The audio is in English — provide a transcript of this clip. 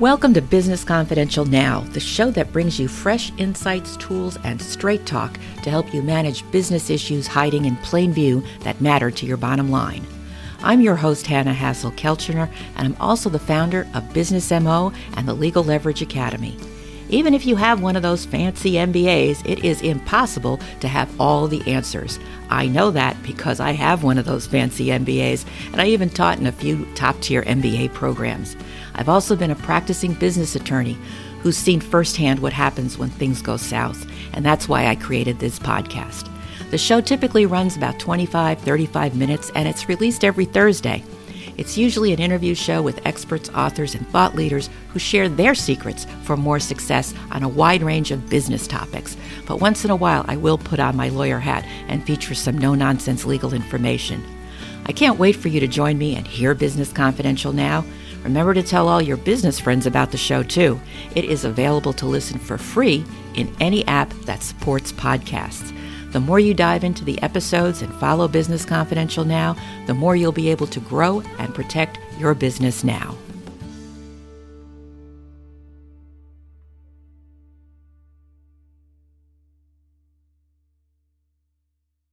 Welcome to Business Confidential Now, the show that brings you fresh insights, tools, and straight talk to help you manage business issues hiding in plain view that matter to your bottom line. I'm your host, Hanna Hasl-Kelchner, and I'm also the founder of Business MO and the Legal Leverage Academy. Even if you have one of those fancy MBAs, it is impossible to have all the answers. I know that because I have one of those fancy MBAs, and I even taught in a few top tier MBA programs. I've also been a practicing business attorney who's seen firsthand what happens when things go south, and that's why I created this podcast. The show typically runs about 25, 35 minutes, and it's released every Thursday. It's usually an interview show with experts, authors, and thought leaders who share their secrets for more success on a wide range of business topics. But once in a while, I will put on my lawyer hat and feature some no nonsense legal information. I can't wait for you to join me and hear Business Confidential now. Remember to tell all your business friends about the show, too. It is available to listen for free in any app that supports podcasts. The more you dive into the episodes and follow Business Confidential now, the more you'll be able to grow and protect your business now.